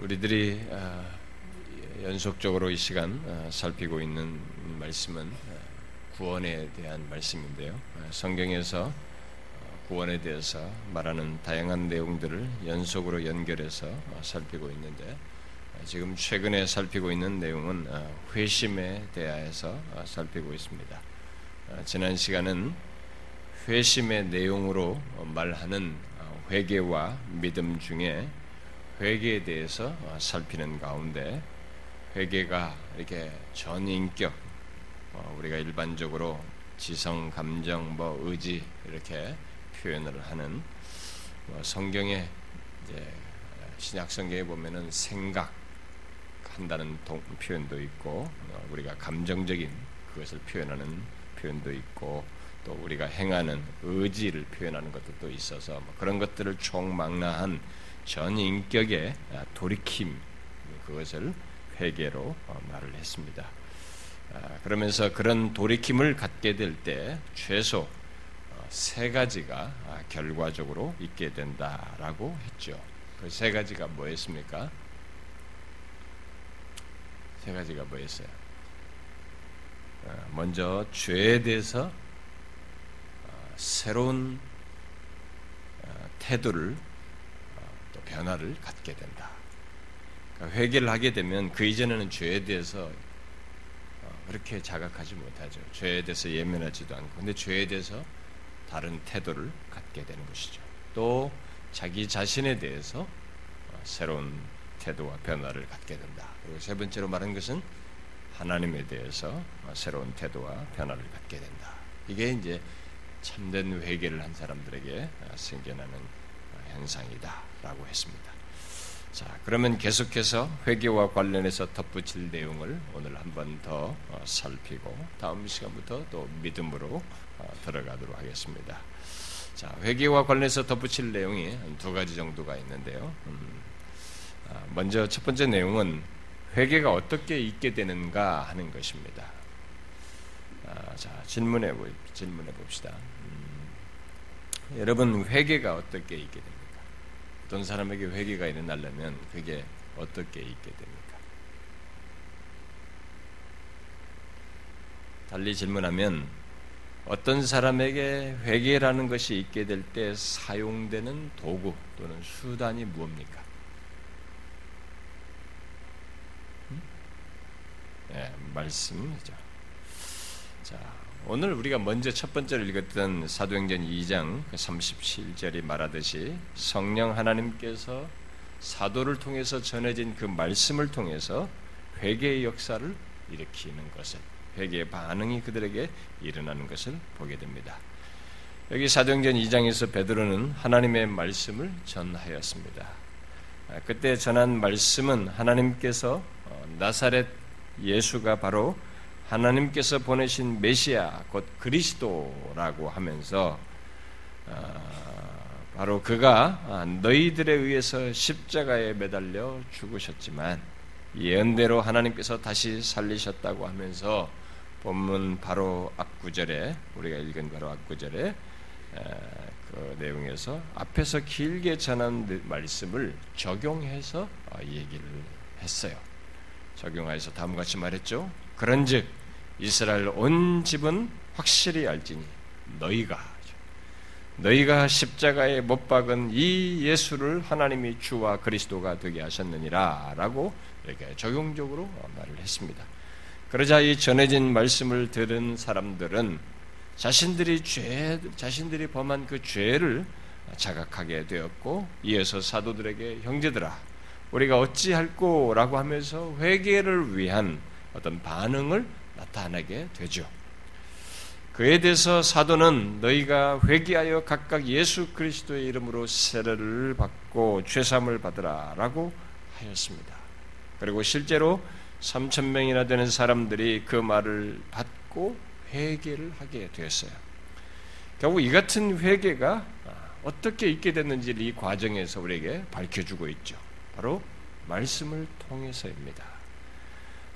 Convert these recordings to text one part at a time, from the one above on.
우리들이 아, 연속적으로 이 시간 아, 살피고 있는 말씀은 아, 구원에 대한 말씀인데요. 성경에서 구원에 대해서 말하는 다양한 내용들을 연속으로 연결해서 살피고 있는데 지금 최근에 살피고 있는 내용은 회심에 대하여서 살피고 있습니다. 지난 시간은 회심의 내용으로 말하는 회개와 믿음 중에 회개에 대해서 어, 살피는 가운데 회개가 이렇게 전인격 어, 우리가 일반적으로 지성, 감정, 뭐 의지 이렇게 표현을 하는 뭐 성경에 신약 성경에 보면은 생각 한다는 표현도 있고 어, 우리가 감정적인 그것을 표현하는 표현도 있고 또 우리가 행하는 의지를 표현하는 것도 있어서 뭐 그런 것들을 총망라한 전 인격의 아, 돌이킴 그것을 회개로 어, 말을 했습니다. 아, 그러면서 그런 돌이킴을 갖게 될 때 최소 어, 세 가지가 아, 결과적으로 있게 된다라고 했죠. 그 세 가지가 뭐였습니까? 세 가지가 뭐였어요? 먼저 죄에 대해서 어, 새로운 태도를 변화를 갖게 된다. 그러니까 회개를 하게 되면 그 이전에는 죄에 대해서 어, 그렇게 자각하지 못하죠. 죄에 대해서 예민하지도 않고. 근데 죄에 대해서 다른 태도를 갖게 되는 것이죠. 또 자기 자신에 대해서 어, 새로운 태도와 변화를 갖게 된다. 그리고 세 번째로 말한 것은 하나님에 대해서 어, 새로운 태도와 변화를 갖게 된다. 이게 이제 참된 회개를 한 사람들에게 생겨나는 현상이다 라고 했습니다. 자, 그러면 계속해서 회개와 관련해서 덧붙일 내용을 오늘 한 번더 어, 살피고 다음 시간부터 또 믿음으로 어, 들어가도록 하겠습니다. 자, 회개와 관련해서 덧붙일 내용이 두 가지 정도가 있는데요. 음, 아, 먼저 첫 번째 내용은 회개가 어떻게 있게 되는가 하는 것입니다. 아, 자, 질문해 질문해 봅시다. 음, 여러분 회개가 어떻게 있게 됩니까? 어떤 사람에게 회개가 일어나려면 그게 어떻게 있게 됩니까? 달리 질문하면 어떤 사람에게 회개라는 것이 있게 될 때 사용되는 도구 또는 수단이 무엇입니까? 네, 말씀이죠. 자, 오늘 우리가 먼저 첫 번째로 읽었던 사도행전 2장 37절이 그 말하듯이 성령 하나님께서 사도를 통해서 전해진 그 말씀을 통해서 회개의 역사를 일으키는 것을 회개의 반응이 그들에게 일어나는 것을 보게 됩니다. 여기 사도행전 2장에서 베드로는 하나님의 말씀을 전하였습니다. 아, 그때 전한 말씀은 하나님께서 어, 나사렛 예수가 바로 하나님께서 보내신 메시아 곧 그리스도라고 하면서 어, 바로 그가 너희들에 의해서 십자가에 매달려 죽으셨지만 예언대로 하나님께서 다시 살리셨다고 하면서 본문 바로 앞구절에 우리가 읽은 바로 앞구절에 그 내용에서 앞에서 길게 전한 말씀을 적용해서 어, 얘기를 했어요. 적용해서 다음과 같이 말했죠. 그런즉 이스라엘 온 집은 확실히 알지니 너희가 너희가 십자가에 못 박은 이 예수를 하나님이 주와 그리스도가 되게 하셨느니라라고 이렇게 적용적으로 말을 했습니다. 그러자 이 전해진 말씀을 들은 사람들은 자신들이 죄 자신들이 범한 그 죄를 자각하게 되었고 이어서 사도들에게 형제들아 우리가 어찌할꼬라고 하면서 회개를 위한 어떤 반응을 나타나게 되죠. 그에 대해서 사도는 너희가 회개하여 각각 예수 그리스도의 이름으로 세례를 받고 죄삼을 받으라라고 하였습니다. 그리고 실제로 3천 명이나 되는 사람들이 그 말을 받고 회개를 하게 되었어요. 결국 이 같은 회개가 어떻게 있게 됐는지를 이 과정에서 우리에게 밝혀주고 있죠. 바로 말씀을 통해서입니다.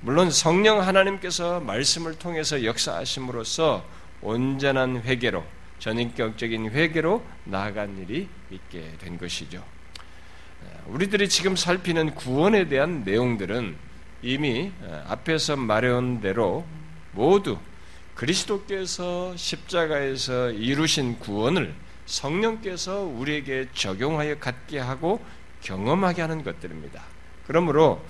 물론 성령 하나님께서 말씀을 통해서 역사하심으로써 온전한 회개로 전인격적인 회개로 나아간 일이 있게 된 것이죠. 우리들이 지금 살피는 구원에 대한 내용들은 이미 앞에서 말해온 대로 모두 그리스도께서 십자가에서 이루신 구원을 성령께서 우리에게 적용하여 갖게 하고 경험하게 하는 것들입니다. 그러므로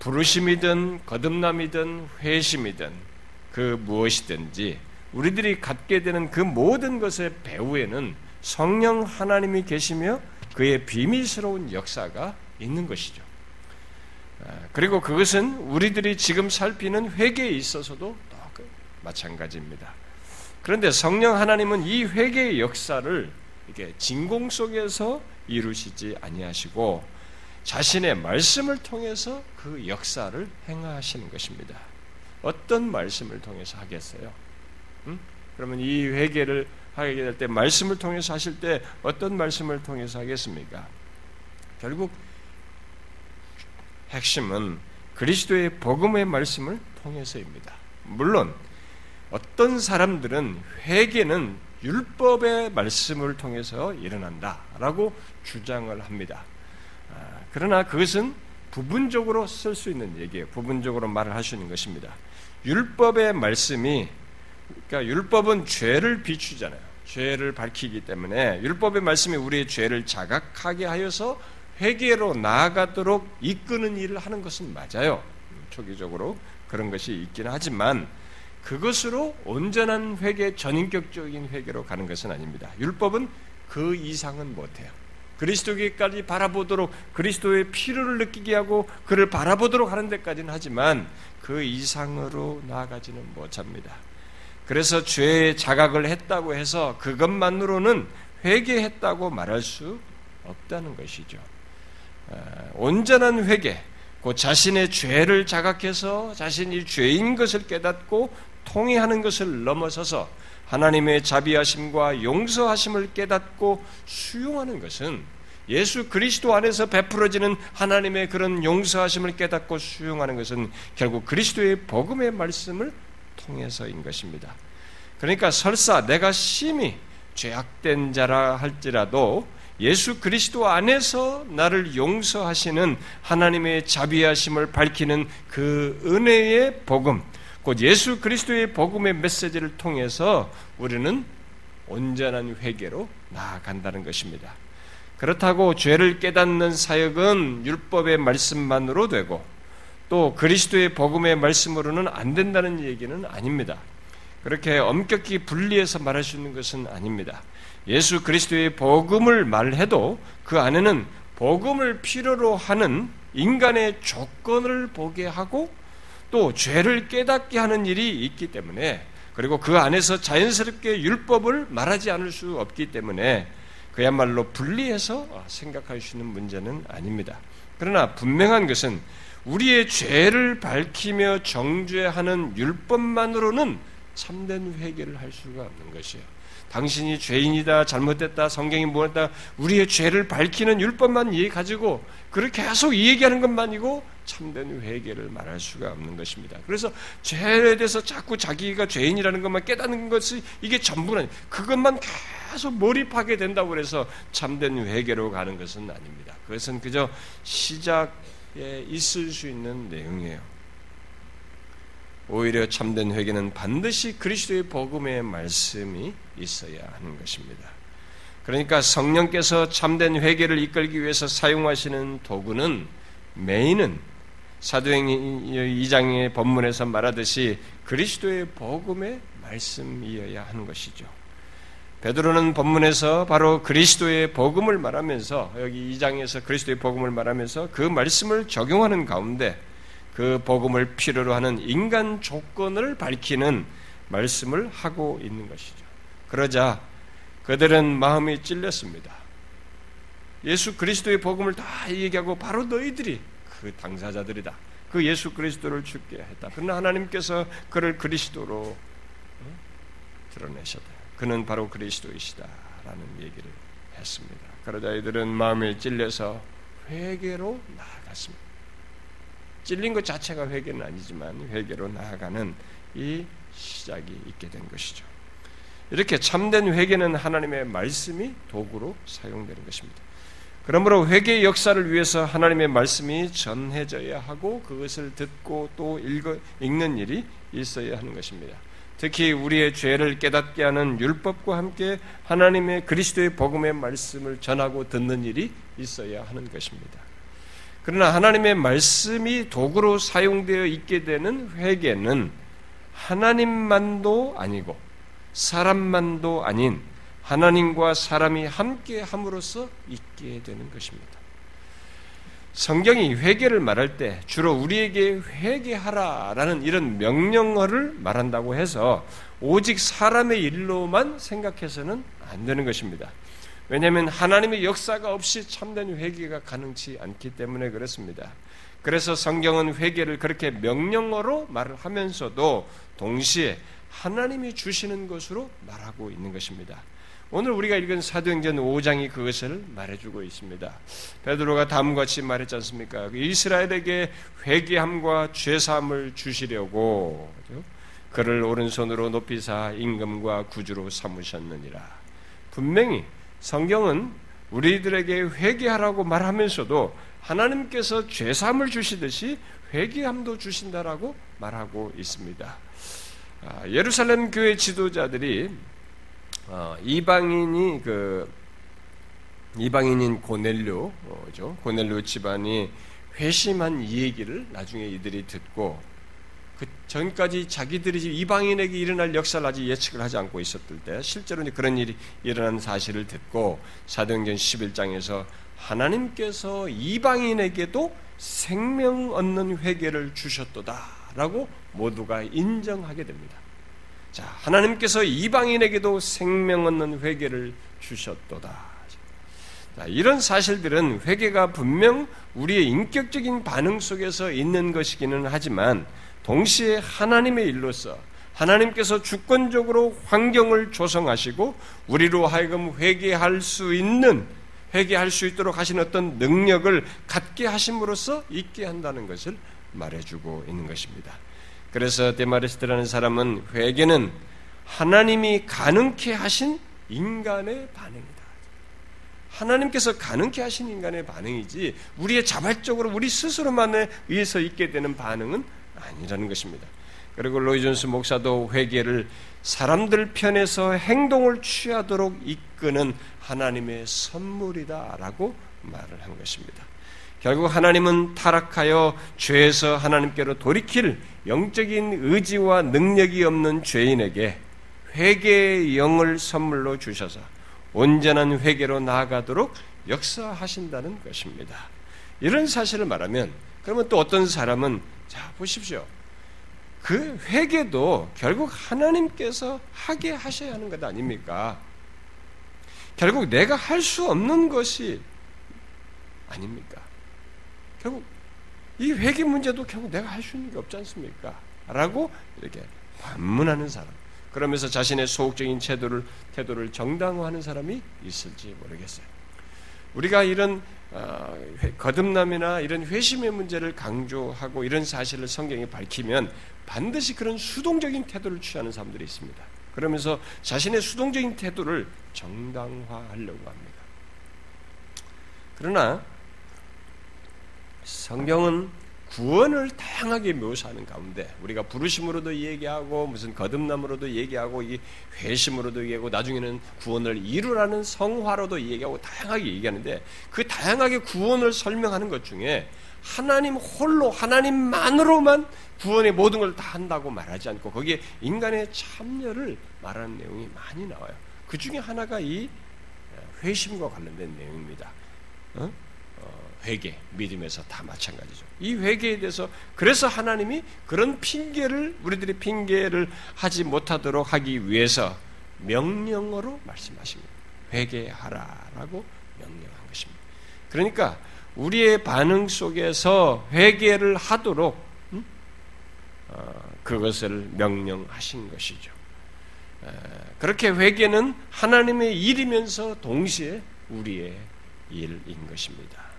부르심이든 거듭남이든 회심이든 그 무엇이든지 우리들이 갖게 되는 그 모든 것의 배후에는 성령 하나님이 계시며 그의 비밀스러운 역사가 있는 것이죠. 아, 그리고 그것은 우리들이 지금 살피는 회개에 있어서도 그 마찬가지입니다. 그런데 성령 하나님은 이 회개의 역사를 이게 진공 속에서 이루시지 아니하시고 자신의 말씀을 통해서 그 역사를 행하시는 것입니다. 어떤 말씀을 통해서 하겠어요? 응? 그러면 이 회개를 하게 될 때 말씀을 통해서 하실 때 어떤 말씀을 통해서 하겠습니까? 결국 핵심은 그리스도의 복음의 말씀을 통해서입니다. 물론 어떤 사람들은 회개는 율법의 말씀을 통해서 일어난다라고 주장을 합니다. 아, 그러나 그것은 부분적으로 쓸 수 있는 얘기예요. 부분적으로 말을 있는 것입니다. 율법의 말씀이 그러니까 율법은 죄를 비추잖아요. 죄를 밝히기 때문에 율법의 말씀이 우리의 죄를 자각하게 하여서 회개로 나아가도록 이끄는 일을 하는 것은 맞아요. 초기적으로 그런 것이 있긴 하지만 그것으로 온전한 회개, 전인격적인 회개로 가는 것은 아닙니다. 율법은 그 이상은 못해요. 그리스도께까지 바라보도록 그리스도의 필요를 느끼게 하고 그를 바라보도록 하는 데까지는 하지만 그 이상으로 나아가지는 못합니다. 그래서 죄의 자각을 했다고 해서 그것만으로는 회개했다고 말할 수 없다는 것이죠. 온전한 회개, 그 자신의 죄를 자각해서 자신이 죄인 것을 깨닫고 통해하는 것을 넘어서서 하나님의 자비하심과 용서하심을 깨닫고 수용하는 것은 예수 그리스도 안에서 베풀어지는 하나님의 그런 용서하심을 깨닫고 수용하는 것은 결국 그리스도의 복음의 말씀을 통해서인 것입니다. 그러니까 설사 내가 심히 죄악된 자라 할지라도 예수 그리스도 안에서 나를 용서하시는 하나님의 자비하심을 밝히는 그 은혜의 복음, 곧 예수 그리스도의 복음의 메시지를 통해서 우리는 온전한 회개로 나아간다는 것입니다. 그렇다고 죄를 깨닫는 사역은 율법의 말씀만으로 되고 또 그리스도의 복음의 말씀으로는 안 된다는 얘기는 아닙니다. 그렇게 엄격히 분리해서 말할 수 있는 것은 아닙니다. 예수 그리스도의 복음을 말해도 그 안에는 복음을 필요로 하는 인간의 조건을 보게 하고 또 죄를 깨닫게 하는 일이 있기 때문에 그리고 그 안에서 자연스럽게 율법을 말하지 않을 수 없기 때문에 그야말로 분리해서 생각할 수 있는 문제는 아닙니다. 그러나 분명한 것은 우리의 죄를 밝히며 정죄하는 율법만으로는 참된 회개를 할 수가 없는 것이에요. 당신이 죄인이다, 잘못됐다, 성경이 뭐했다, 우리의 죄를 밝히는 율법만 이 가지고 그렇게 계속 이 얘기하는 것만이고 참된 회개를 말할 수가 없는 것입니다. 그래서 죄에 대해서 자꾸 자기가 죄인이라는 것만 깨닫는 것이 이게 전부는 그것만 계속 몰입하게 된다고 해서 참된 회개로 가는 것은 아닙니다. 그것은 그저 시작에 있을 수 있는 내용이에요. 오히려 참된 회개는 반드시 그리스도의 복음의 말씀이 있어야 하는 것입니다. 그러니까 성령께서 참된 회개를 이끌기 위해서 사용하시는 도구는 메인은 사도행 2장의 본문에서 말하듯이 그리스도의 복음의 말씀이어야 하는 것이죠. 베드로는 본문에서 바로 그리스도의 복음을 말하면서 여기 2장에서 그리스도의 복음을 말하면서 그 말씀을 적용하는 가운데 그 복음을 필요로 하는 인간 조건을 밝히는 말씀을 하고 있는 것이죠. 그러자 그들은 마음이 찔렸습니다. 예수 그리스도의 복음을 다 얘기하고 바로 너희들이 그 당사자들이다. 그 예수 그리스도를 죽게 했다. 그러나 하나님께서 그를 그리스도로 어? 드러내셨다. 그는 바로 그리스도이시다라는 얘기를 했습니다. 그러자 이들은 마음이 찔려서 회개로 나아갔습니다. 찔린 것 자체가 회개는 아니지만 회개로 나아가는 이 시작이 있게 된 것이죠. 이렇게 참된 회개는 하나님의 말씀이 도구로 사용되는 것입니다. 그러므로 회개의 역사를 위해서 하나님의 말씀이 전해져야 하고 그것을 듣고 또 읽어, 읽는 일이 있어야 하는 것입니다. 특히 우리의 죄를 깨닫게 하는 율법과 함께 하나님의 그리스도의 복음의 말씀을 전하고 듣는 일이 있어야 하는 것입니다. 그러나 하나님의 말씀이 도구로 사용되어 있게 되는 회개는 하나님만도 아니고 사람만도 아닌 하나님과 사람이 함께 함으로써 있게 되는 것입니다. 성경이 회개를 말할 때 주로 우리에게 회개하라라는 이런 명령어를 말한다고 해서 오직 사람의 일로만 생각해서는 안 되는 것입니다. 왜냐하면 하나님의 역사가 없이 참된 회개가 가능치 않기 때문에 그렇습니다. 그래서 성경은 회개를 그렇게 명령어로 말을 하면서도 동시에 하나님이 주시는 것으로 말하고 있는 것입니다. 오늘 우리가 읽은 사도행전 5장이 그것을 말해주고 있습니다. 베드로가 다음과 같이 말했지 않습니까? 그 이스라엘에게 회개함과 죄사함을 주시려고 그를 오른손으로 높이사 임금과 구주로 삼으셨느니라. 분명히 성경은 우리들에게 회개하라고 말하면서도 하나님께서 죄 사함을 주시듯이 회개함도 주신다라고 말하고 있습니다. 아, 예루살렘 교회 지도자들이 어, 이방인이 그 이방인인 고넬료죠. 고넬료 집안이 회심한 이 얘기를 나중에 이들이 듣고 그 전까지 자기들이 이방인에게 일어날 역사를 아직 예측을 하지 않고 있었을 때 실제로 그런 일이 일어난 사실을 듣고 사도행전 11장에서 하나님께서 이방인에게도 생명 얻는 회개를 주셨도다라고 모두가 인정하게 됩니다. 자, 하나님께서 이방인에게도 생명 얻는 회개를 주셨도다. 자, 이런 사실들은 회개가 분명 우리의 인격적인 반응 속에서 있는 것이기는 하지만 동시에 하나님의 일로서 하나님께서 주권적으로 환경을 조성하시고 우리로 하여금 회개할 수 있는 회개할 수 있도록 하신 어떤 능력을 갖게 하심으로써 있게 한다는 것을 말해주고 있는 것입니다. 그래서 데마리스트라는 사람은 회개는 하나님이 가능케 하신 인간의 반응이다. 하나님께서 가능케 하신 인간의 반응이지 우리의 자발적으로 우리 스스로만에 의해서 있게 되는 반응은 아니라는 것입니다. 그리고 로이존스 목사도 회개를 사람들 편에서 행동을 취하도록 이끄는 하나님의 선물이다라고 말을 한 것입니다. 결국 하나님은 타락하여 죄에서 하나님께로 돌이킬 영적인 의지와 능력이 없는 죄인에게 회개의 영을 선물로 주셔서 온전한 회개로 나아가도록 역사하신다는 것입니다. 이런 사실을 말하면 그러면 또 어떤 사람은 자 보십시오. 그 회개도 결국 하나님께서 하게 하셔야 하는 것 아닙니까? 결국 내가 할 수 없는 것이 아닙니까? 결국 이 회개 문제도 결국 내가 할 수 있는 게 없지 않습니까? 라고 이렇게 반문하는 사람. 그러면서 자신의 소극적인 태도를, 태도를 정당화하는 사람이 있을지 모르겠어요. 우리가 이런 어, 거듭남이나 이런 회심의 문제를 강조하고 이런 사실을 성경에 밝히면 반드시 그런 수동적인 태도를 취하는 사람들이 있습니다. 그러면서 자신의 수동적인 태도를 정당화하려고 합니다. 그러나 성경은 구원을 다양하게 묘사하는 가운데 우리가 부르심으로도 얘기하고 무슨 거듭남으로도 얘기하고 이 회심으로도 얘기하고 나중에는 구원을 이루라는 성화로도 얘기하고 다양하게 얘기하는데 그 다양하게 구원을 설명하는 것 중에 하나님 홀로 하나님만으로만 구원의 모든 걸 다 한다고 말하지 않고 거기에 인간의 참여를 말하는 내용이 많이 나와요. 그 중에 하나가 이 회심과 관련된 내용입니다. 어? 회개, 믿음에서 다 마찬가지죠. 이 회개에 대해서 그래서 하나님이 그런 핑계를 우리들이 핑계를 하지 못하도록 하기 위해서 명령어로 말씀하십니다. 회개하라라고 명령한 것입니다. 그러니까 우리의 반응 속에서 회개를 하도록 음? 어, 그것을 명령하신 것이죠. 그렇게 회개는 하나님의 일이면서 동시에 우리의 일인 것입니다.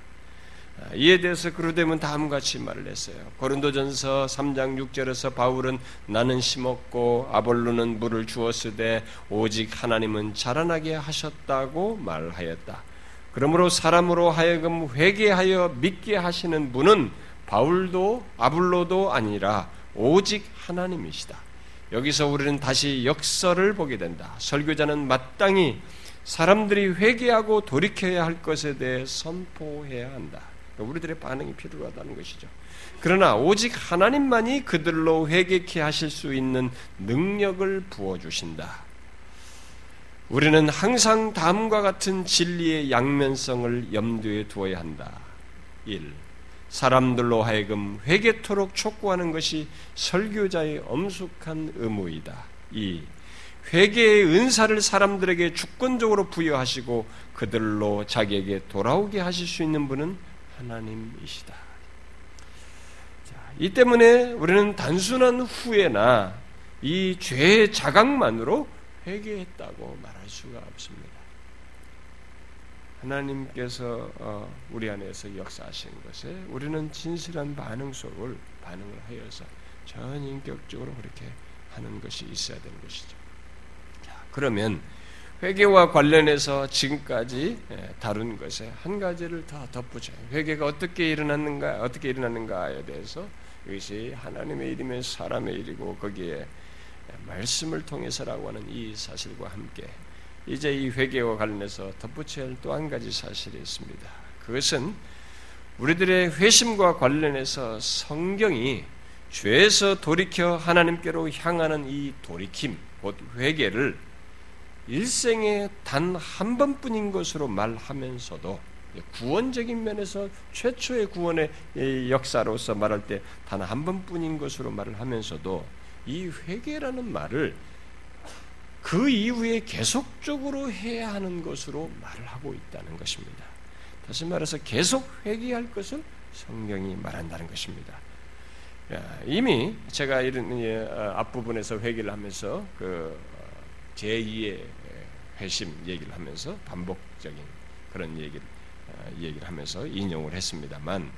이에 대해서 그루데문 다음과 같이 말을 했어요. 고린도전서 3장 6절에서 바울은 나는 심었고 아볼로는 물을 주었으되 오직 하나님은 자라나게 하셨다고 말하였다. 그러므로 사람으로 하여금 회개하여 믿게 하시는 분은 바울도 아블로도 아니라 오직 하나님이시다. 여기서 우리는 다시 역설을 보게 된다. 설교자는 마땅히 사람들이 회개하고 돌이켜야 할 것에 대해 선포해야 한다. 우리들의 반응이 필요하다는 것이죠. 그러나 오직 하나님만이 그들로 회개케 하실 수 있는 능력을 부어 주신다. 우리는 항상 다음과 같은 진리의 양면성을 염두에 두어야 한다. 1. 사람들로 하여금 회개토록 촉구하는 것이 설교자의 엄숙한 의무이다. 2. 회개의 은사를 사람들에게 주권적으로 부여하시고 그들로 자기에게 돌아오게 하실 수 있는 분은 하나님이시다. 자, 이 때문에 우리는 단순한 후회나 이 죄의 자각만으로 회개했다고 말할 수가 없습니다. 하나님께서 어, 우리 안에서 역사하신 것에 우리는 진실한 반응 속을 반응을 하여서 전인격적으로 그렇게 하는 것이 있어야 되는 것이죠. 자, 그러면 회개와 관련해서 지금까지 예, 다룬 것에 한 가지를 더 덧붙여요. 회개가 어떻게 일어났는가, 어떻게 일어났는가에 대해서 이것이 하나님의 일이면 사람의 일이고 거기에 말씀을 통해서라고 하는 이 사실과 함께 이제 이 회개와 관련해서 덧붙여야 할 또 한 가지 사실이 있습니다. 그것은 우리들의 회심과 관련해서 성경이 죄에서 돌이켜 하나님께로 향하는 이 돌이킴, 곧 회개를 일생에 단 한 번뿐인 것으로 말하면서도 구원적인 면에서 최초의 구원의 역사로서 말할 때 단 한 번뿐인 것으로 말을 하면서도 이 회개라는 말을 그 이후에 계속적으로 해야 하는 것으로 말을 하고 있다는 것입니다. 다시 말해서 계속 회개할 것을 성경이 말한다는 것입니다. 이미 제가 이런 어, 앞부분에서 회개를 하면서 그 어, 제2의 회심 얘기를 하면서 반복적인 그런 얘기를 어, 얘기를 하면서 인용을 했습니다만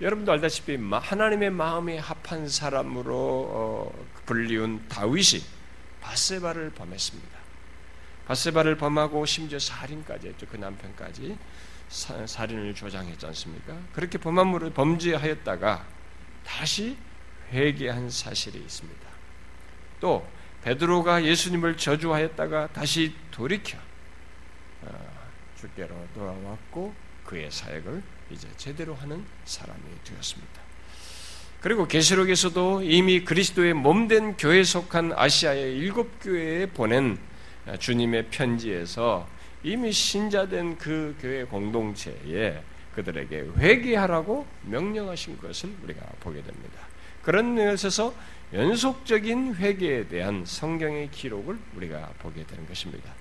여러분도 알다시피 하나님의 마음에 합한 사람으로 불리운 다윗이 바세바를 범했습니다. 바세바를 범하고 심지어 살인까지 했죠. 그 남편까지 살인을 조장했지 않습니까? 그렇게 범함으로 범죄하였다가 다시 회개한 사실이 있습니다. 또 베드로가 예수님을 저주하였다가 다시 돌이켜 어, 주께로 돌아왔고 그의 사역을 이제 제대로 하는 사람이 되었습니다. 그리고 계시록에서도 이미 그리스도의 몸된 교회에 속한 아시아의 일곱 교회에 보낸 주님의 편지에서 이미 신자된 그 교회 공동체에 그들에게 회개하라고 명령하신 것을 우리가 보게 됩니다. 그런 면에서 연속적인 회개에 대한 성경의 기록을 우리가 보게 되는 것입니다.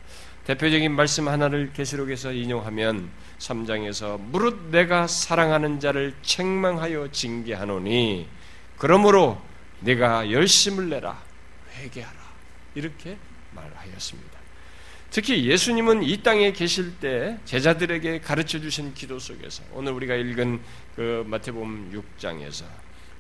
대표적인 말씀 하나를 계시록에서 인용하면 3장에서 무릇 내가 사랑하는 자를 책망하여 징계하노니 그러므로 내가 열심을 내라 회개하라 이렇게 말하였습니다. 특히 예수님은 이 땅에 계실 때 제자들에게 가르쳐 주신 기도 속에서 오늘 우리가 읽은 그 마태복음 6장에서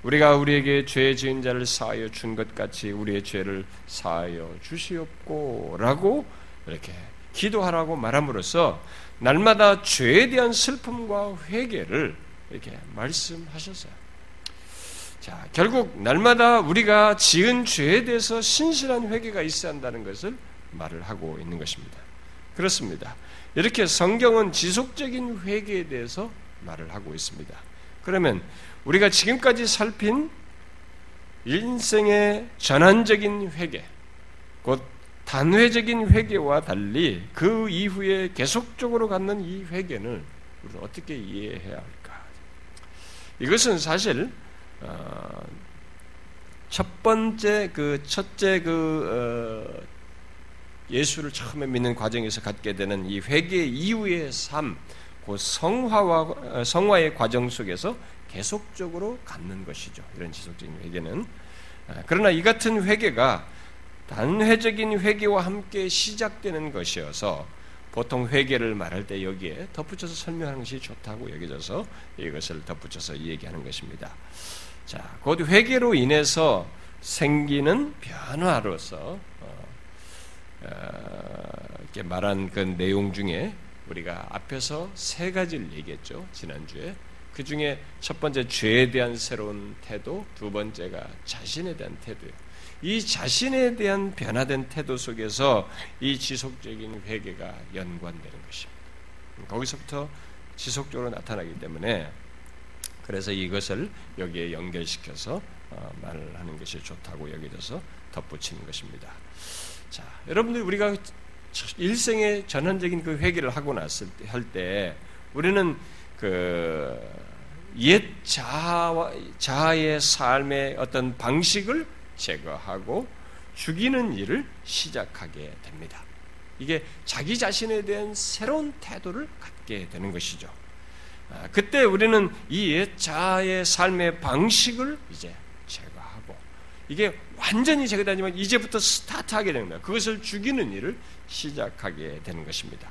우리가 우리에게 죄 지은 자를 사하여 준 것 같이 우리의 죄를 사하여 주시옵고라고 이렇게 기도하라고 말함으로써 날마다 죄에 대한 슬픔과 회개를 이렇게 말씀하셨어요. 자, 결국 날마다 우리가 지은 죄에 대해서 신실한 회개가 있어야 한다는 것을 말을 하고 있는 것입니다. 그렇습니다. 이렇게 성경은 지속적인 회개에 대해서 말을 하고 있습니다. 그러면 우리가 지금까지 살핀 인생의 전환적인 회개, 곧 단회적인 회개와 달리 그 이후에 계속적으로 갖는 이 회개는 우리는 어떻게 이해해야 할까? 이것은 사실 어, 첫 번째 그 첫째 그 어, 예수를 처음에 믿는 과정에서 갖게 되는 이 회개 이후의 삶, 그 성화와 어, 성화의 과정 속에서 계속적으로 갖는 것이죠. 이런 지속적인 회개는 아, 그러나 이 같은 회개가 단회적인 회개와 함께 시작되는 것이어서 보통 회개를 말할 때 여기에 덧붙여서 설명하는 것이 좋다고 여겨져서 이것을 덧붙여서 얘기하는 것입니다. 자, 곧 회개로 인해서 생기는 변화로서 어, 어, 이렇게 말한 그 내용 중에 우리가 앞에서 세 가지를 얘기했죠. 지난 주에. 그 중에 첫 번째 죄에 대한 새로운 태도, 두 번째가 자신에 대한 태도예요. 이 자신에 대한 변화된 태도 속에서 이 지속적인 회개가 연관되는 것입니다. 거기서부터 지속적으로 나타나기 때문에 그래서 이것을 여기에 연결시켜서 어, 말을 하는 것이 좋다고 여기져서 덧붙이는 것입니다. 자, 여러분들 우리가 일생의 전환적인 그 회개를 하고 났을 때, 할 때, 우리는 그, 옛 자아, 자아의 삶의 어떤 방식을 제거하고 죽이는 일을 시작하게 됩니다. 이게 자기 자신에 대한 새로운 태도를 갖게 되는 것이죠. 아, 그때 우리는 이 옛 자아의 삶의 방식을 이제 제거하고 이게 완전히 제거되지만 이제부터 스타트하게 거예요. 그것을 죽이는 일을 시작하게 되는 것입니다.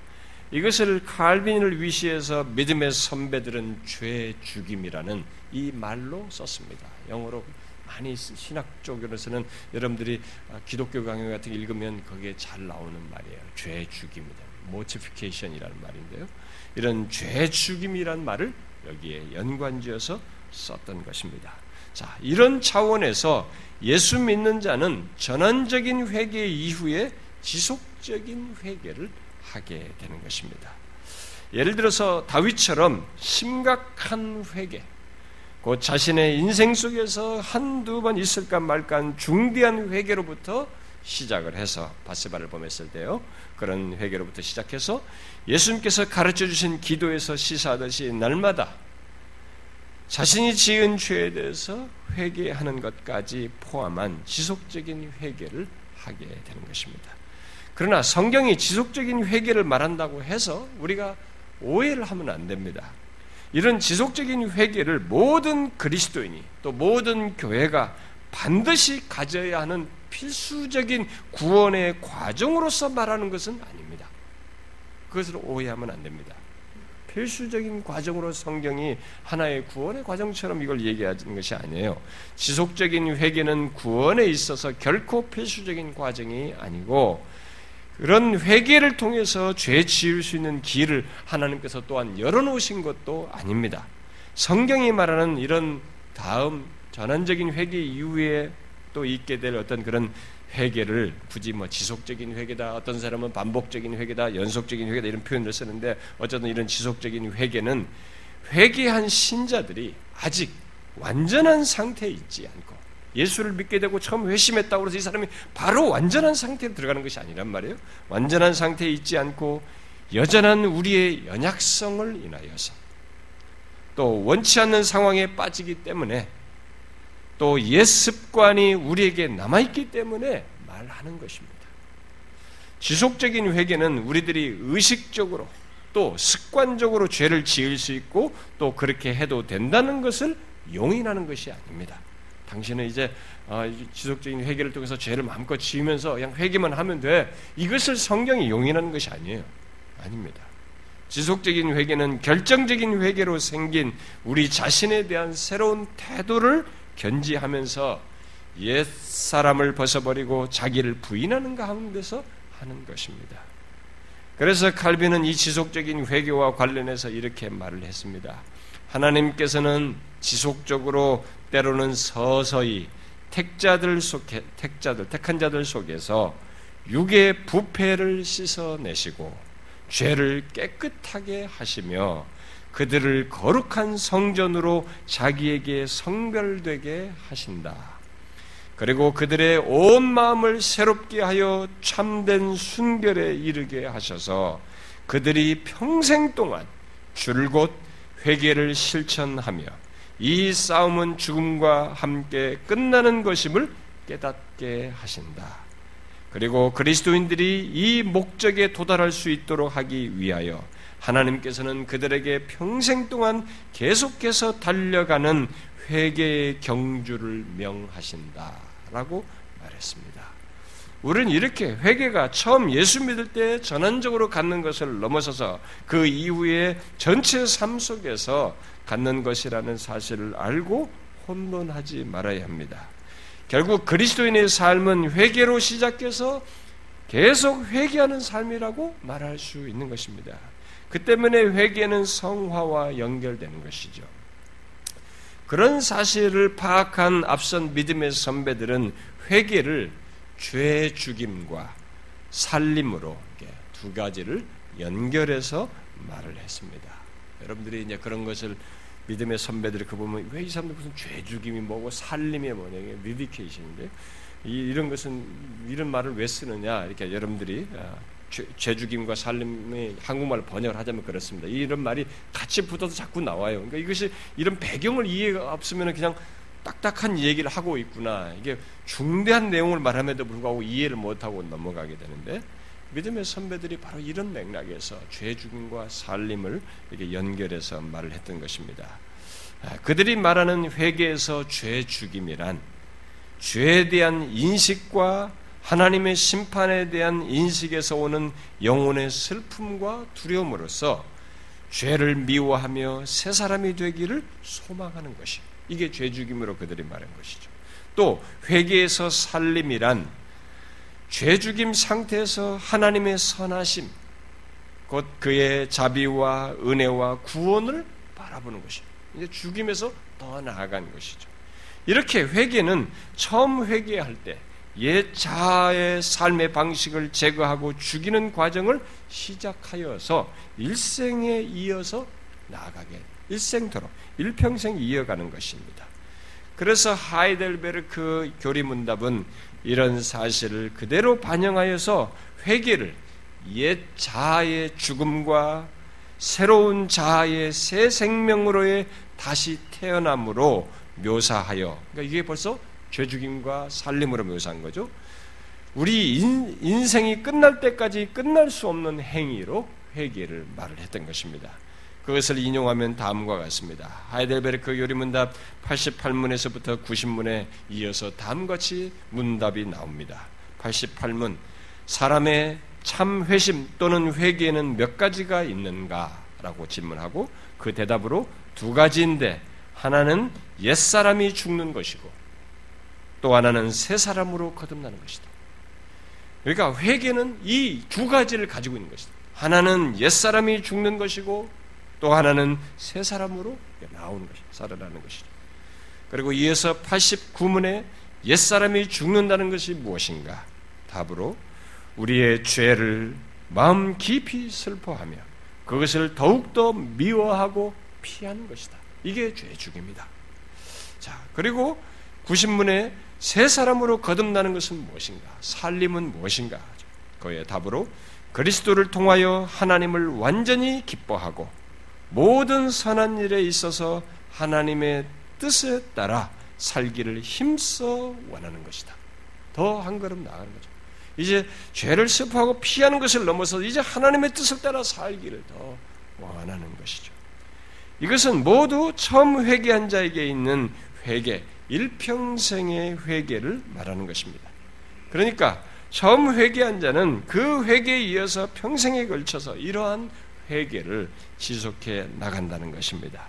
이것을 칼빈을 위시해서 믿음의 선배들은 죄 죽임이라는 이 말로 썼습니다. 영어로 많이 신학 쪽에서는 여러분들이 아, 기독교 강의 같은 거 읽으면 거기에 잘 나오는 말이에요. 죄 죽임이다. 모티피케이션이라는 말인데요. 이런 죄 죽임이란 말을 여기에 연관지어서 썼던 것입니다. 자, 이런 차원에서 예수 믿는 자는 전환적인 회개 이후에 지속적인 회개를 하게 되는 것입니다. 예를 들어서 다윗처럼 심각한 회개, 곧 자신의 인생 속에서 한두 번 있을까 말까 중대한 회개로부터 시작을 해서 바스바를 범했을 때요. 그런 회개로부터 시작해서 예수님께서 가르쳐 주신 기도에서 시사하듯이 날마다 자신이 지은 죄에 대해서 회개하는 것까지 포함한 지속적인 회개를 하게 되는 것입니다. 그러나 성경이 지속적인 회개를 말한다고 해서 우리가 오해를 하면 안 됩니다. 이런 지속적인 회개를 모든 그리스도인이 또 모든 교회가 반드시 가져야 하는 필수적인 구원의 과정으로서 말하는 것은 아닙니다. 그것을 오해하면 안 됩니다. 필수적인 과정으로 성경이 하나의 구원의 과정처럼 이걸 얘기하는 것이 아니에요. 지속적인 회개는 구원에 있어서 결코 필수적인 과정이 아니고 그런 회개를 통해서 죄 지을 수 있는 길을 하나님께서 또한 열어놓으신 것도 아닙니다. 성경이 말하는 이런 다음 전환적인 회개 이후에 또 있게 될 어떤 그런 회개를 굳이 뭐 지속적인 회개다, 어떤 사람은 반복적인 회개다, 연속적인 회개다 이런 표현을 쓰는데 어쨌든 이런 지속적인 회개는 회개한 신자들이 아직 완전한 상태에 있지 않고 예수를 믿게 되고 처음 회심했다고 해서 이 사람이 바로 완전한 상태로 들어가는 것이 아니란 말이에요. 완전한 상태에 있지 않고 여전한 우리의 연약성을 인하여서 또 원치 않는 상황에 빠지기 때문에 또 옛 습관이 우리에게 남아있기 때문에 말하는 것입니다. 지속적인 회개는 우리들이 의식적으로 또 습관적으로 죄를 지을 수 있고 또 그렇게 해도 된다는 것을 용인하는 것이 아닙니다. 당신은 이제 아, 지속적인 회개를 통해서 죄를 마음껏 지으면서 그냥 회개만 하면 돼. 이것을 성경이 용인하는 것이 아니에요. 아닙니다. 지속적인 회개는 결정적인 회개로 생긴 우리 자신에 대한 새로운 태도를 견지하면서 옛 사람을 벗어버리고 자기를 부인하는 가운데서 하는 것입니다. 그래서 칼빈은 이 지속적인 회개와 관련해서 이렇게 말을 했습니다. 하나님께서는 지속적으로 때로는 서서히 택자들 속에 택자들 택한 자들 속에서 육의 부패를 씻어내시고 죄를 깨끗하게 하시며 그들을 거룩한 성전으로 자기에게 성별되게 하신다. 그리고 그들의 온 마음을 새롭게 하여 참된 순결에 이르게 하셔서 그들이 평생 동안 줄곧 회개를 실천하며 이 싸움은 죽음과 함께 끝나는 것임을 깨닫게 하신다. 그리고 그리스도인들이 이 목적에 도달할 수 있도록 하기 위하여 하나님께서는 그들에게 평생 동안 계속해서 달려가는 회개의 경주를 명하신다라고 말했습니다. 우리는 이렇게 회개가 처음 예수 믿을 때 전환적으로 갖는 것을 넘어서서 그 이후에 전체 삶 속에서 갖는 것이라는 사실을 알고 혼돈하지 말아야 합니다. 결국 그리스도인의 삶은 회개로 시작해서 계속 회개하는 삶이라고 말할 수 있는 것입니다. 그 때문에 회개는 성화와 연결되는 것이죠. 그런 사실을 파악한 앞선 믿음의 선배들은 회개를 죄 죽임과 살림으로 두 가지를 연결해서 말을 했습니다. 여러분들이 이제 그런 것을 믿음의 선배들이 그 보면 왜 이 사람들 무슨 죄 죽임이 뭐고 살림이 뭐냐 이게 리디케이션인데 이 런 것은 이런 말을 왜 쓰느냐 이렇게 여러분들이 아, 죄, 죄 죽임과 살림의 한국말로 번역을 하자면 그렇습니다. 이런 말이 같이 붙어서 자꾸 나와요. 그러니까 이것이 이런 배경을 이해가 없으면 그냥 딱딱한 얘기를 하고 있구나. 이게 중대한 내용을 말함에도 불구하고 이해를 못하고 넘어가게 되는데 믿음의 선배들이 바로 이런 맥락에서 죄 죽임과 살림을 이렇게 연결해서 말을 했던 것입니다. 아, 그들이 말하는 회개에서 죄 죽임이란 죄에 대한 인식과 하나님의 심판에 대한 인식에서 오는 영혼의 슬픔과 두려움으로써 죄를 미워하며 새 사람이 되기를 소망하는 것이 이게 죄 죽임으로 그들이 말한 것이죠. 또 회개에서 살림이란 죄 죽임 상태에서 하나님의 선하심 곧 그의 자비와 은혜와 구원을 바라보는 것이 이제 죽임에서 더 나아간 것이죠. 이렇게 회개는 처음 회개할 때 옛 자아의 삶의 방식을 제거하고 죽이는 과정을 시작하여서 일생에 이어서 나아가게 일생토록 일평생 이어가는 것입니다. 그래서 하이델베르크 교리문답은 이런 사실을 그대로 반영하여서 회개를 옛 자아의 죽음과 새로운 자아의 새 생명으로의 다시 태어남으로 묘사하여 그러니까 이게 벌써 죄 죽임과 살림으로 묘사한 거죠. 우리 인, 생이 끝날 때까지 끝날 수 없는 행위로 회개를 말을 했던 것입니다. 그것을 인용하면 다음과 같습니다. 하이델베르크 요리문답 88문에서부터 90문에 이어서 다음같이 문답이 나옵니다. 88문 사람의 참 회심 또는 회개에는 몇 가지가 있는가라고 질문하고 그 대답으로 두 가지인데 하나는 옛사람이 죽는 것이고 또 하나는 새 사람으로 거듭나는 것이다. 그러니까 회개는 이 두 가지를 가지고 있는 것이다. 하나는 옛사람이 죽는 것이고 또 하나는 새 사람으로 나오는 것이 살아나는 것이죠. 그리고 이어서 89문에 옛사람이 죽는다는 것이 무엇인가? 답으로 우리의 죄를 마음 깊이 슬퍼하며 그것을 더욱더 미워하고 피하는 것이다. 이게 죄 죽입니다. 자, 그리고 90문에 새 사람으로 거듭나는 것은 무엇인가? 살림은 무엇인가? 그의 답으로 그리스도를 통하여 하나님을 완전히 기뻐하고 모든 선한 일에 있어서 하나님의 뜻에 따라 살기를 힘써 원하는 것이다. 더 한 걸음 나아가는 거죠. 이제 죄를 습하고 피하는 것을 넘어서 이제 하나님의 뜻을 따라 살기를 더 원하는 것이죠. 이것은 모두 처음 회개한 자에게 있는 회개, 일평생의 회개를 말하는 것입니다. 그러니까 처음 회개한 자는 그 회개에 이어서 평생에 걸쳐서 이러한 회개를 지속해 나간다는 것입니다.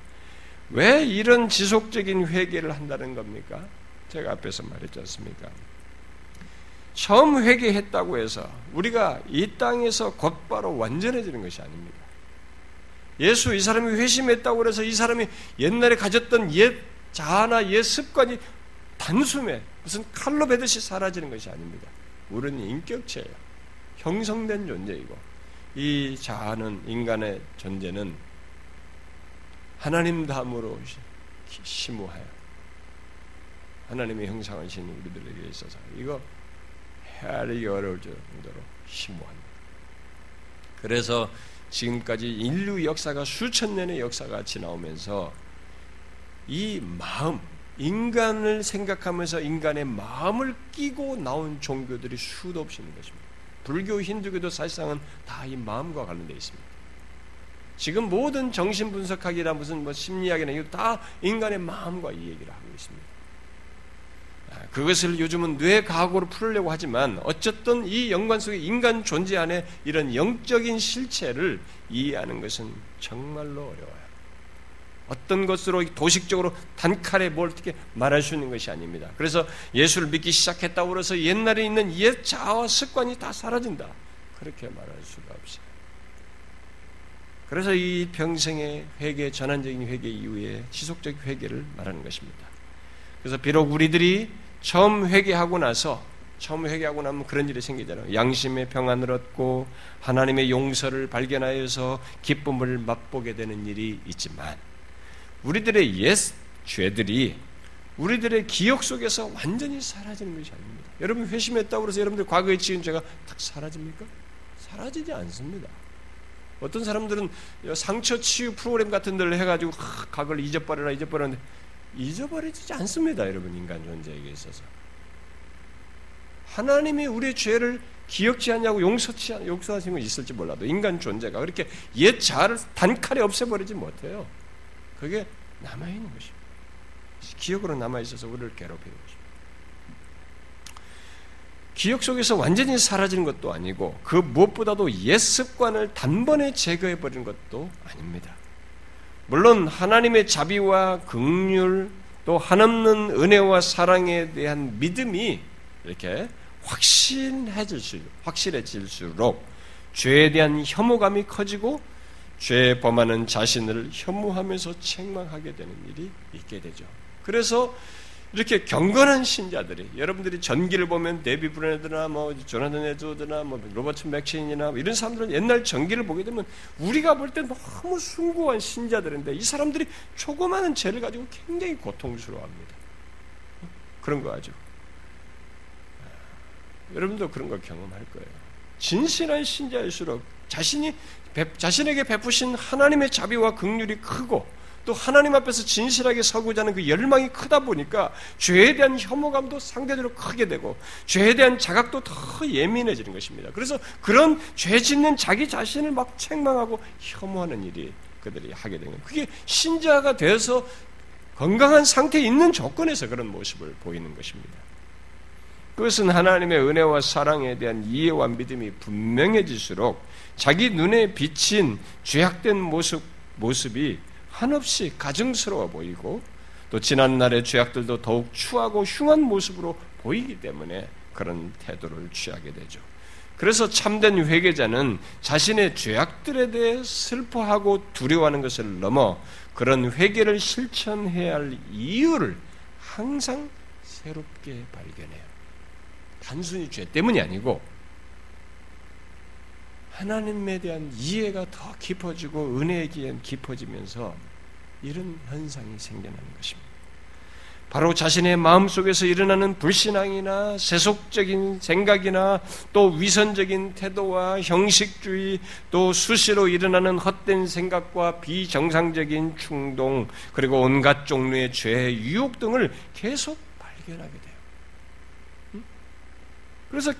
왜 이런 지속적인 회개를 한다는 겁니까? 제가 앞에서 말했지 않습니까? 처음 회개했다고 해서 우리가 이 땅에서 곧바로 완전해지는 것이 아닙니다. 예수 이 사람이 회심했다고 해서 이 사람이 옛날에 가졌던 옛 자아나 옛 습관이 단숨에 무슨 칼로 베듯이 사라지는 것이 아닙니다. 우리는 인격체예요. 형성된 존재이고 이 자아는 인간의 존재는 하나님 담으로 심오해요. 하나님의 형상하신 우리들에게 있어서 이거 헤아리기 어려울 정도로 심오합니다. 그래서 지금까지 인류 역사가 수천 년의 역사가 지나오면서 이 마음, 인간을 생각하면서 인간의 마음을 끼고 나온 종교들이 수도 없이 있는 것입니다. 불교, 힌두교도 사실상은 다 이 마음과 관련되어 있습니다. 지금 모든 정신 분석학이나 무슨 뭐 심리학이나 이거 다 인간의 마음과 이 얘기를 하고 있습니다. 아, 그것을 요즘은 뇌 과학으로 풀으려고 하지만 어쨌든 이 연관 속에 인간 존재 안에 이런 영적인 실체를 이해하는 것은 정말로 어려워요. 어떤 것으로 도식적으로 단칼에 뭘 어떻게 말할 수 있는 것이 아닙니다. 그래서 예수를 믿기 시작했다고 해서 옛날에 있는 옛 자아와 습관이 다 사라진다. 그렇게 말할 수가 없어요. 그래서 이 평생의 회개, 전환적인 회개 이후에 지속적 회개를 말하는 것입니다. 그래서 비록 우리들이 처음 회개하고 나서 처음 회개하고 나면 그런 일이 생기잖아요. 양심의 평안을 얻고 하나님의 용서를 발견하여서 기쁨을 맛보게 되는 일이 있지만 우리들의 옛 죄들이 우리들의 기억 속에서 완전히 사라지는 것이 아닙니다. 여러분 회심했다고 해서 여러분들 과거에 지은 죄가 딱 사라집니까? 사라지지 않습니다. 어떤 사람들은 상처 치유 프로그램 같은 데를 해가지고 과거를 잊어버려라 잊어버렸는데 잊어버리지 않습니다. 여러분 인간 존재에게 있어서 하나님이 우리의 죄를 기억지 않냐고 용서치 용서하신 건 있을지 몰라도 인간 존재가 그렇게 옛 자아를 단칼에 없애버리지 못해요. 그게 남아 있는 것입니다. 기억으로 남아 있어서 우리를 괴롭히는 것입니다. 기억 속에서 완전히 사라지는 것도 아니고 그 무엇보다도 옛 습관을 단번에 제거해 버리는 것도 아닙니다. 물론 하나님의 자비와 긍휼 또 한없는 은혜와 사랑에 대한 믿음이 이렇게 확신해질수록 확실해질수록 죄에 대한 혐오감이 커지고 죄에 범하는 자신을 혐오하면서 책망하게 되는 일이 있게 되죠. 그래서 이렇게 경건한 신자들이 여러분들이 전기를 보면 데비 브레드나 뭐 조나단 에드워드나 뭐 로버트 맥체인이나 뭐 이런 사람들은 옛날 전기를 보게 되면 우리가 볼 때 너무 숭고한 신자들인데 이 사람들이 조그마한 죄를 가지고 굉장히 고통스러워합니다. 그런 거 아죠. 여러분도 그런 걸 경험할 거예요. 진실한 신자일수록 자신이 자신에게 베푸신 하나님의 자비와 긍휼이 크고 또 하나님 앞에서 진실하게 서고자 하는 그 열망이 크다 보니까 죄에 대한 혐오감도 상대적으로 크게 되고 죄에 대한 자각도 더 예민해지는 것입니다. 그래서 그런 죄 짓는 자기 자신을 막 책망하고 혐오하는 일이 그들이 하게 되는 그게 신자가 되어서 건강한 상태에 있는 조건에서 그런 모습을 보이는 것입니다. 그것은 하나님의 은혜와 사랑에 대한 이해와 믿음이 분명해질수록 자기 눈에 비친 죄악된 모습, 모습이 한없이 가증스러워 보이고 또 지난날의 죄악들도 더욱 추하고 흉한 모습으로 보이기 때문에 그런 태도를 취하게 되죠. 그래서 참된 회개자는 자신의 죄악들에 대해 슬퍼하고 두려워하는 것을 넘어 그런 회개를 실천해야 할 이유를 항상 새롭게 발견해요. 단순히 죄 때문이 아니고 하나님에 대한 이해가 더 깊어지고 은혜에 깊어지면서 이런 현상이 생겨나는 것입니다. 바로 자신의 마음 속에서 일어나는 불신앙이나 세속적인 생각이나 또 위선적인 태도와 형식주의 또 수시로 일어나는 헛된 생각과 비정상적인 충동 그리고 온갖 종류의 죄, 유혹 등을 계속 발견하게 돼요. 그래서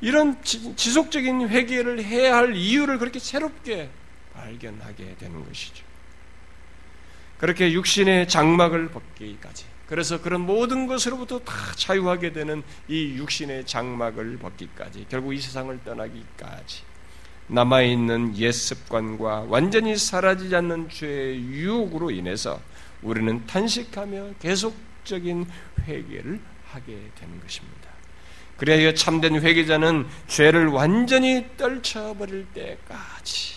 이런 지속적인 회개를 해야 할 이유를 그렇게 새롭게 발견하게 되는 것이죠. 그렇게 육신의 장막을 벗기까지. 그래서 그런 모든 것으로부터 다 자유하게 되는 이 육신의 장막을 벗기까지. 결국 이 세상을 떠나기까지. 남아있는 옛 습관과 완전히 사라지지 않는 죄의 유혹으로 인해서 우리는 탄식하며 계속적인 회개를 하게 되는 것입니다. 그래야 참된 회개자는 죄를 완전히 떨쳐버릴 때까지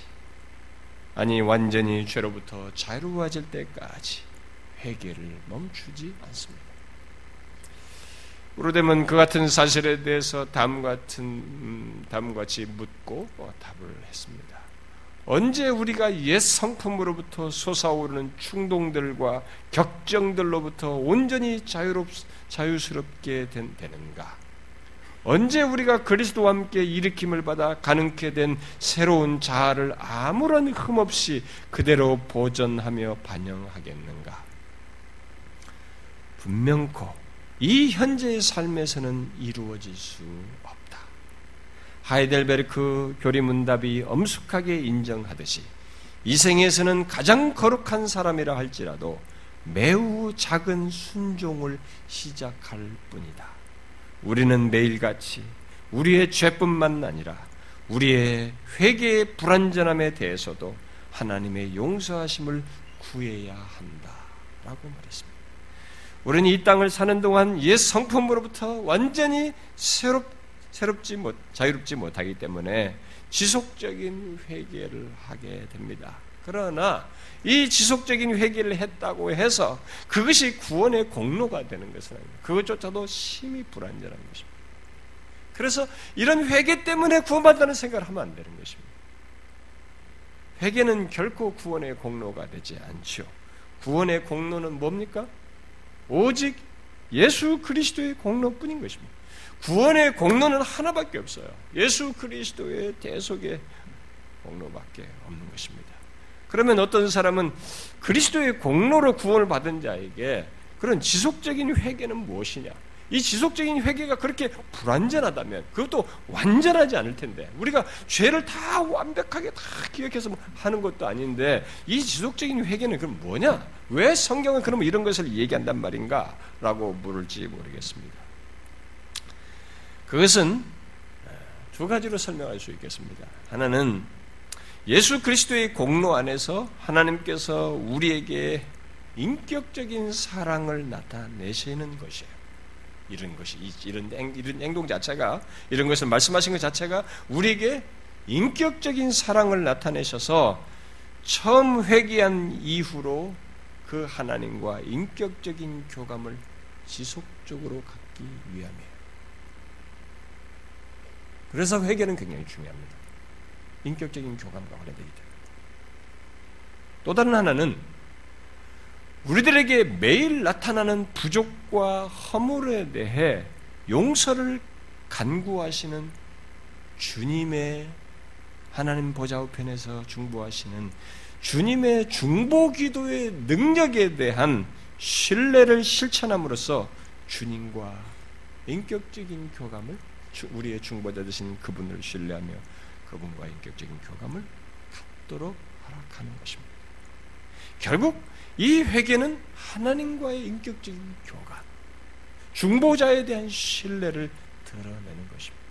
아니 완전히 죄로부터 자유로워질 때까지 회개를 멈추지 않습니다. 우로되면 그 같은 사실에 대해서 다음 같은 음, 다음 같이 묻고 어, 답을 했습니다. 언제 우리가 옛 성품으로부터 솟아오르는 충동들과 격정들로부터 온전히 자유롭 자유스럽게 된, 되는가? 언제 우리가 그리스도와 함께 일으킴을 받아 가능케 된 새로운 자아를 아무런 흠 없이 그대로 보존하며 반영하겠는가? 분명코 이 현재의 삶에서는 이루어질 수 없다. 하이델베르크 교리문답이 엄숙하게 인정하듯이 이 생에서는 가장 거룩한 사람이라 할지라도 매우 작은 순종을 시작할 뿐이다. 우리는 매일같이 우리의 죄뿐만 아니라 우리의 회개의 불완전함에 대해서도 하나님의 용서하심을 구해야 한다라고 말했습니다. 우리는 이 땅을 사는 동안 옛 성품으로부터 완전히 새롭, 새롭지 못, 자유롭지 못하기 때문에 지속적인 회개를 하게 됩니다. 그러나 이 지속적인 회개를 했다고 해서 그것이 구원의 공로가 되는 것은 아닙니다. 그것조차도 심히 불완전한 것입니다. 그래서 이런 회개 때문에 구원받다는 생각을 하면 안 되는 것입니다. 회개는 결코 구원의 공로가 되지 않죠. 구원의 공로는 뭡니까? 오직 예수 그리스도의 공로뿐인 것입니다. 구원의 공로는 하나밖에 없어요. 예수 그리스도의 대속의 공로밖에 없는 것입니다. 그러면 어떤 사람은 그리스도의 공로로 구원을 받은 자에게 그런 지속적인 회개는 무엇이냐? 이 지속적인 회개가 그렇게 불완전하다면 그것도 완전하지 않을 텐데 우리가 죄를 다 완벽하게 다 기억해서 뭐 하는 것도 아닌데 이 지속적인 회개는 그럼 뭐냐? 왜 성경은 그럼 이런 것을 얘기한단 말인가? 라고 물을지 모르겠습니다. 그것은 두 가지로 설명할 수 있겠습니다. 하나는 예수 그리스도의 공로 안에서 하나님께서 우리에게 인격적인 사랑을 나타내시는 것이에요. 이런 것이 이런 이런 행동 자체가 이런 것을 말씀하신 것 자체가 우리에게 인격적인 사랑을 나타내셔서 처음 회개한 이후로 그 하나님과 인격적인 교감을 지속적으로 갖기 위함이에요. 그래서 회개는 굉장히 중요합니다. 인격적인 교감과 관련되기 때문에. 또 다른 하나는 우리들에게 매일 나타나는 부족과 허물에 대해 용서를 간구하시는 주님의 하나님 보좌 우편에서 중보하시는 주님의 중보 기도의 능력에 대한 신뢰를 실천함으로써 주님과 인격적인 교감을 우리의 중보자 되신 그분을 신뢰하며 그분과 인격적인 교감을 갖도록 허락하는 것입니다. 결국 이 회개는 하나님과의 인격적인 교감, 중보자에 대한 신뢰를 드러내는 것입니다.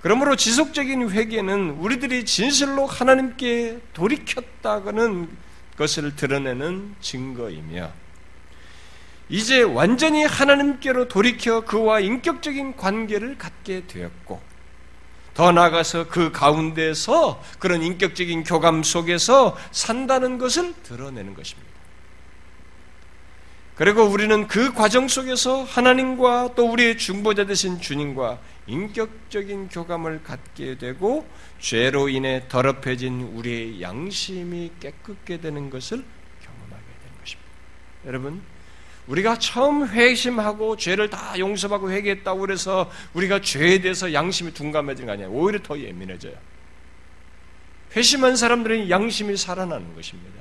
그러므로 지속적인 회개는 우리들이 진실로 하나님께 돌이켰다는 것을 드러내는 증거이며 이제 완전히 하나님께로 돌이켜 그와 인격적인 관계를 갖게 되었고 더 나아가서 그 가운데서 그런 인격적인 교감 속에서 산다는 것을 드러내는 것입니다. 그리고 우리는 그 과정 속에서 하나님과 또 우리의 중보자 되신 주님과 인격적인 교감을 갖게 되고 죄로 인해 더럽혀진 우리의 양심이 깨끗게 되는 것을 경험하게 되는 것입니다. 여러분, 우리가 처음 회심하고 죄를 다 용서하고 회개했다고 그래서 우리가 죄에 대해서 양심이 둔감해지는 거 아니에요. 오히려 더 예민해져요. 회심한 사람들은 양심이 살아나는 것입니다.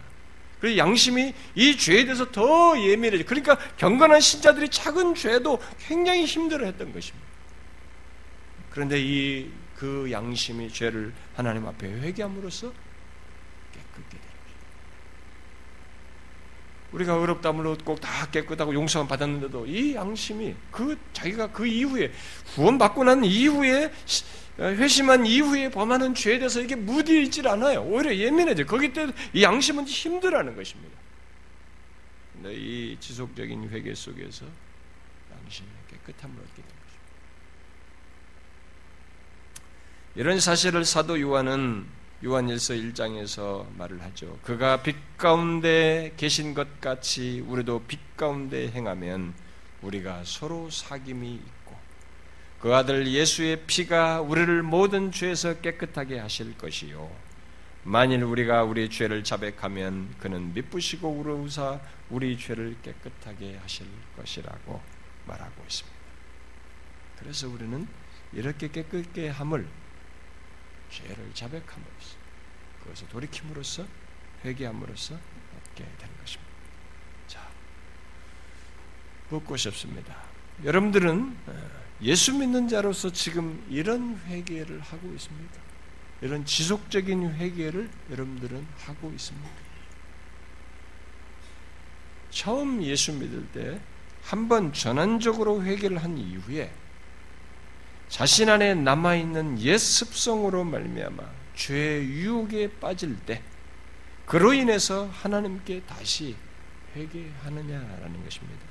그리고 양심이 이 죄에 대해서 더 예민해져. 그러니까 경건한 신자들이 작은 죄도 굉장히 힘들어했던 것입니다. 그런데 이 그 양심이 죄를 하나님 앞에 회개함으로써 깨끗게 우리가 어렵다물 얻고 다 깨끗하고 용서만 받았는데도 이 양심이 그 자기가 그 이후에 구원받고 난 이후에 회심한 이후에 범하는 죄에 대해서 이게 무디어 있질 않아요. 오히려 예민해져. 거기 이 양심은 힘들어하는 것입니다. 근데 이 지속적인 회개 속에서 양심이 깨끗함을 얻게 된 것입니다. 이런 사실을 사도 요한은 요한일서 1장에서 말을 하죠. 그가 빛 가운데 계신 것 같이 우리도 빛 가운데 행하면 우리가 서로 사귐이 있고 그 아들 예수의 피가 우리를 모든 죄에서 깨끗하게 하실 것이요. 만일 우리가 우리 죄를 자백하면 그는 미쁘시고 우르우사 우리 죄를 깨끗하게 하실 것이라고 말하고 있습니다. 그래서 우리는 이렇게 깨끗게 함을 죄를 자백함으로써 그것을 돌이킴으로써 회개함으로써 얻게 되는 것입니다. 자, 묻고 싶습니다. 여러분들은 어, 예수 믿는 자로서 지금 이런 회개를 하고 있습니까? 이런 지속적인 회개를 여러분들은 하고 있습니까? 처음 예수 믿을 때 한 번 전환적으로 회개를 한 이후에 자신 안에 남아 있는 옛 습성으로 말미암아 죄의 유혹에 빠질 때 그로 인해서 하나님께 다시 회개하느냐라는 것입니다.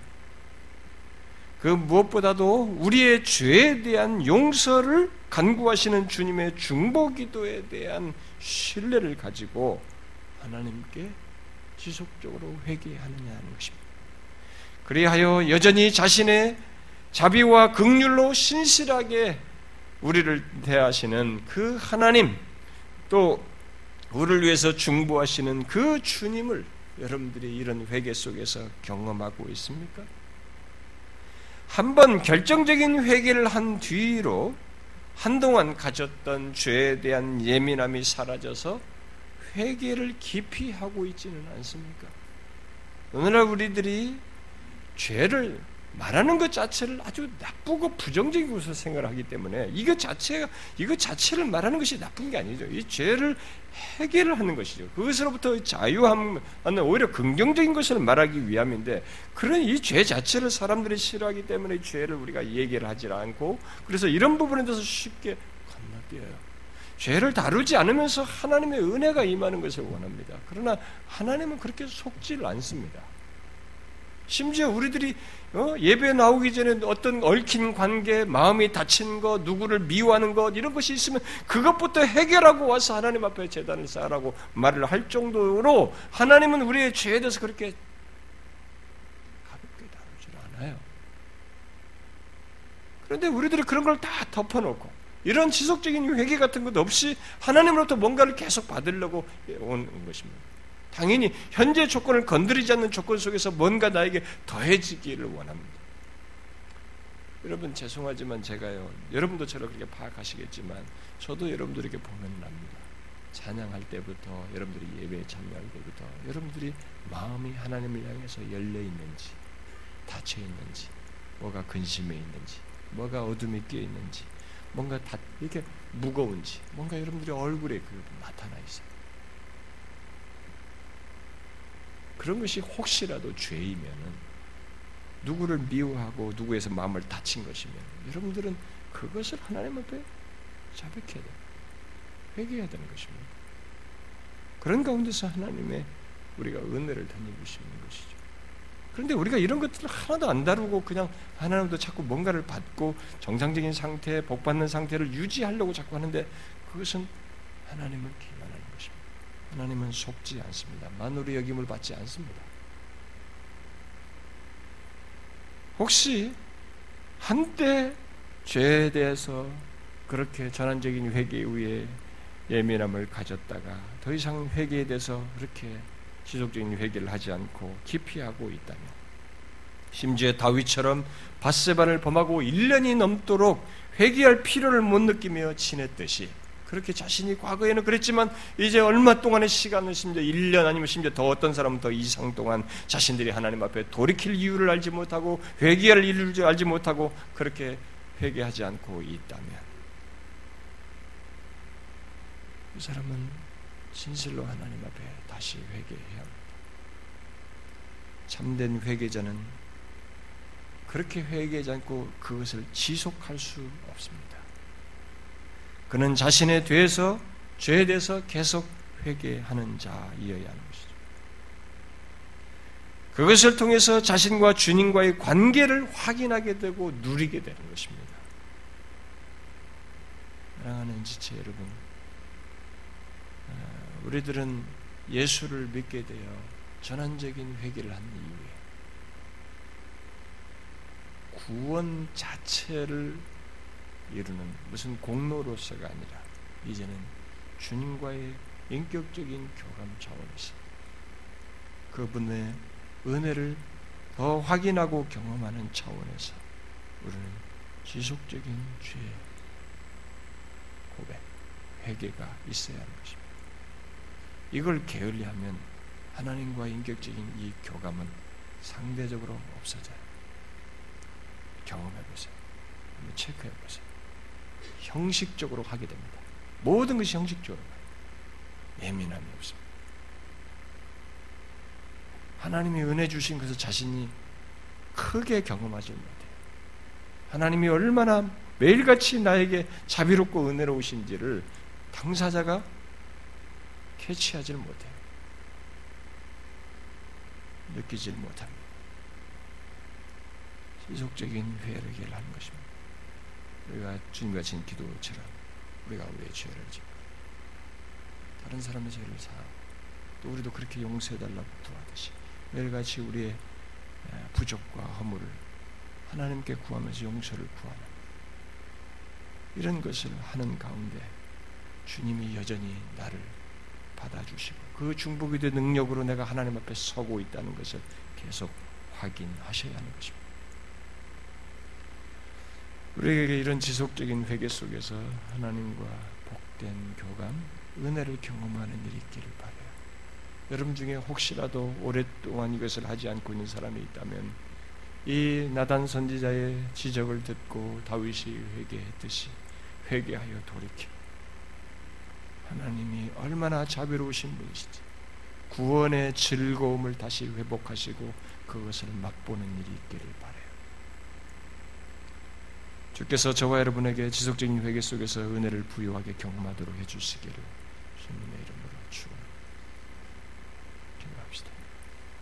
그 무엇보다도 우리의 죄에 대한 용서를 간구하시는 주님의 중보 기도에 대한 신뢰를 가지고 하나님께 지속적으로 회개하느냐는 것입니다. 그리하여 여전히 자신의 자비와 극률로 신실하게 우리를 대하시는 그 하나님 또 우리를 위해서 중보하시는 그 주님을 여러분들이 이런 회개 속에서 경험하고 있습니까? 한번 결정적인 회개를 한 뒤로 한동안 가졌던 죄에 대한 예민함이 사라져서 회개를 깊이 하고 있지는 않습니까? 오늘날 우리들이 죄를 말하는 것 자체를 아주 나쁘고 부정적인 것으로 생각을 하기 때문에 이것 자체가 이것 자체를 말하는 것이 나쁜 게 아니죠. 이 죄를 해결을 하는 것이죠. 그것으로부터 자유함은 오히려 긍정적인 것을 말하기 위함인데 그런 이 죄 자체를 사람들이 싫어하기 때문에 죄를 우리가 얘기를 하지 않고 그래서 이런 부분에 대해서 쉽게 건너뛰어요. 죄를 다루지 않으면서 하나님의 은혜가 임하는 것을 원합니다. 그러나 하나님은 그렇게 속지를 않습니다. 심지어 우리들이 어? 예배 나오기 전에 어떤 얽힌 관계, 마음이 다친 것, 누구를 미워하는 것 이런 것이 있으면 그것부터 해결하고 와서 하나님 앞에 재단을 쌓으라고 말을 할 정도로 하나님은 우리의 죄에 대해서 그렇게 가볍게 다루질 않아요. 그런데 우리들이 그런 걸 다 덮어놓고 이런 지속적인 회개 같은 것 없이 하나님으로부터 뭔가를 계속 받으려고 온 것입니다. 당연히 현재 조건을 건드리지 않는 조건 속에서 뭔가 나에게 더해지기를 원합니다. 여러분 죄송하지만 제가요 여러분도 저를 그렇게 파악하시겠지만 저도 여러분들에게 보면 납니다. 찬양할 때부터 여러분들이 예배에 참여할 때부터 여러분들이 마음이 하나님을 향해서 열려 있는지 닫혀 있는지 뭐가 근심해 있는지 뭐가 어둠에 끼어 있는지 뭔가 다 이렇게 무거운지 뭔가 여러분들이 얼굴에 그 나타나 있어요. 그런 것이 혹시라도 죄이면은 누구를 미워하고 누구에서 마음을 다친 것이면 여러분들은 그것을 하나님 앞에 자백해야 돼. 회개해야 되는 것입니다. 그런 가운데서 하나님의 우리가 은혜를 덧입을 수 있는 것이죠. 그런데 우리가 이런 것들을 하나도 안 다루고 그냥 하나님도 자꾸 뭔가를 받고 정상적인 상태, 복받는 상태를 유지하려고 자꾸 하는데 그것은 하나님을 하나님은 속지 않습니다. 만으로 여김을 받지 않습니다. 혹시 한때 죄에 대해서 그렇게 전환적인 회개 위에 예민함을 가졌다가 더 이상 회개에 대해서 그렇게 지속적인 회개를 하지 않고 기피하고 있다면 심지어 다윗처럼 바세바를 범하고 1년이 넘도록 회개할 필요를 못 느끼며 지냈듯이 그렇게 자신이 과거에는 그랬지만 이제 얼마 동안의 시간을 심지어 1년 아니면 심지어 더 어떤 사람은 더 이상 동안 자신들이 하나님 앞에 돌이킬 이유를 알지 못하고 회개할 이유를 알지 못하고 그렇게 회개하지 않고 있다면 그 사람은 진실로 하나님 앞에 다시 회개해야 합니다. 참된 회개자는 그렇게 회개하지 않고 그것을 지속할 수 없습니다. 그는 자신에 대해서 죄에 대해서 계속 회개하는 자이어야 하는 것이죠. 그것을 통해서 자신과 주님과의 관계를 확인하게 되고 누리게 되는 것입니다. 사랑하는 지체 여러분, 어, 우리들은 예수를 믿게 되어 전환적인 회개를 한 이후에 구원 자체를 이루는 무슨 공로로서가 아니라 이제는 주님과의 인격적인 교감 차원에서 그분의 은혜를 더 확인하고 경험하는 차원에서 우리는 지속적인 죄 고백, 회개가 있어야 하는 것입니다. 이걸 게을리하면 하나님과 인격적인 이 교감은 상대적으로 없어져요. 경험해 보세요. 체크해 보세요. 형식적으로 하게 됩니다. 모든 것이 형식적으로 예민함이 없습니다. 하나님이 은혜 주신 것을 자신이 크게 경험하지 못해요. 하나님이 얼마나 매일같이 나에게 자비롭고 은혜로우신지를 당사자가 캐치하지를 못해요. 느끼질 못합니다. 지속적인 회개를 하는 것입니다. 우리가 주님과 진 기도처럼 우리가 우리의 죄를 짓고 다른 사람의 죄를 사하고 또 우리도 그렇게 용서해달라고 구하듯이 매일같이 우리의 부족과 허물을 하나님께 구하면서 용서를 구하는 이런 것을 하는 가운데 주님이 여전히 나를 받아주시고 그 중보기도의 능력으로 내가 하나님 앞에 서고 있다는 것을 계속 확인하셔야 하는 것입니다. 우리에게 이런 지속적인 회개 속에서 하나님과 복된 교감, 은혜를 경험하는 일이 있기를 바래요. 여러분 중에 혹시라도 오랫동안 이것을 하지 않고 있는 사람이 있다면 이 나단 선지자의 지적을 듣고 다윗이 회개했듯이 회개하여 돌이켜 하나님이 얼마나 자비로우신 분이시지 구원의 즐거움을 다시 회복하시고 그것을 맛보는 일이 있기를 바래요. 주께서 저와 여러분에게 지속적인 회개 속에서 은혜를 부여하게 경험하도록 해주시기를 주님의 이름